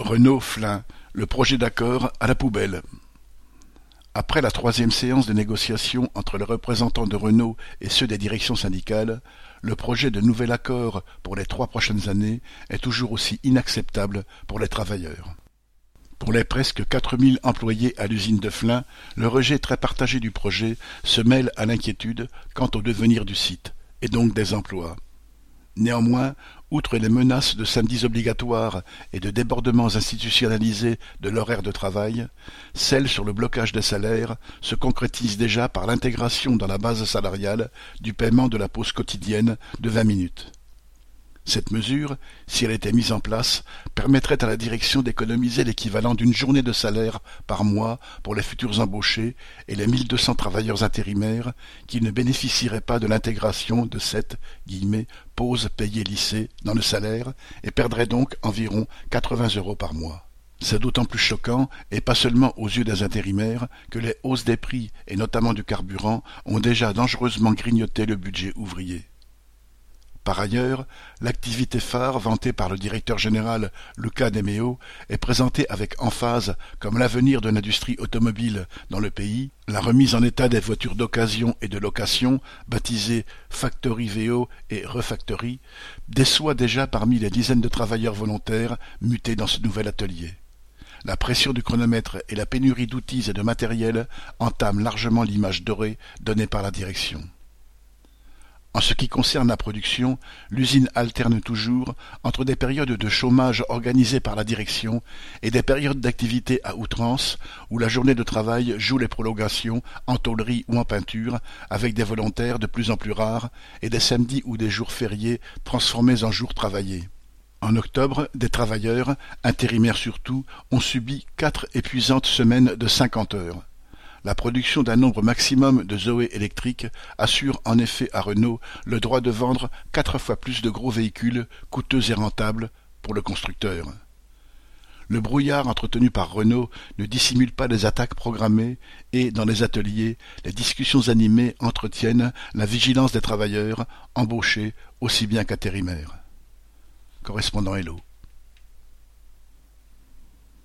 Renault-Flin, le projet d'accord à la poubelle. Après la troisième séance de négociation entre les représentants de Renault et ceux des directions syndicales, le projet de nouvel accord pour les trois prochaines années est toujours aussi inacceptable pour les travailleurs. Pour les presque quatre mille employés à l'usine de Flins, le rejet très partagé du projet se mêle à l'inquiétude quant au devenir du site, et donc des emplois. Néanmoins, outre les menaces de samedis obligatoires et de débordements institutionnalisés de l'horaire de travail, celle sur le blocage des salaires se concrétise déjà par l'intégration dans la base salariale du paiement de la pause quotidienne de vingt minutes. Cette mesure, si elle était mise en place, permettrait à la direction d'économiser l'équivalent d'une journée de salaire par mois pour les futurs embauchés et les 1200 travailleurs intérimaires qui ne bénéficieraient pas de l'intégration de cette « pause payée lycée » dans le salaire et perdraient donc environ 80 euros par mois. C'est d'autant plus choquant, et pas seulement aux yeux des intérimaires, que les hausses des prix, et notamment du carburant, ont déjà dangereusement grignoté le budget ouvrier. Par ailleurs, l'activité phare vantée par le directeur général Luca De Meo est présentée avec emphase comme l'avenir de l'industrie automobile dans le pays, la remise en état des voitures d'occasion et de location, baptisées Factory VO et Refactory, déçoit déjà parmi les dizaines de travailleurs volontaires mutés dans ce nouvel atelier. La pression du chronomètre et la pénurie d'outils et de matériel entament largement l'image dorée donnée par la direction. En ce qui concerne la production, l'usine alterne toujours entre des périodes de chômage organisées par la direction et des périodes d'activité à outrance où la journée de travail joue les prolongations en tôlerie ou en peinture avec des volontaires de plus en plus rares et des samedis ou des jours fériés transformés en jours travaillés. En octobre, des travailleurs, intérimaires surtout, ont subi quatre épuisantes semaines de cinquante heures. La production d'un nombre maximum de Zoé électriques assure en effet à Renault le droit de vendre quatre fois plus de gros véhicules coûteux et rentables pour le constructeur. Le brouillard entretenu par Renault ne dissimule pas les attaques programmées et, dans les ateliers, les discussions animées entretiennent la vigilance des travailleurs, embauchés aussi bien qu'intérimaires. Correspondant Hello.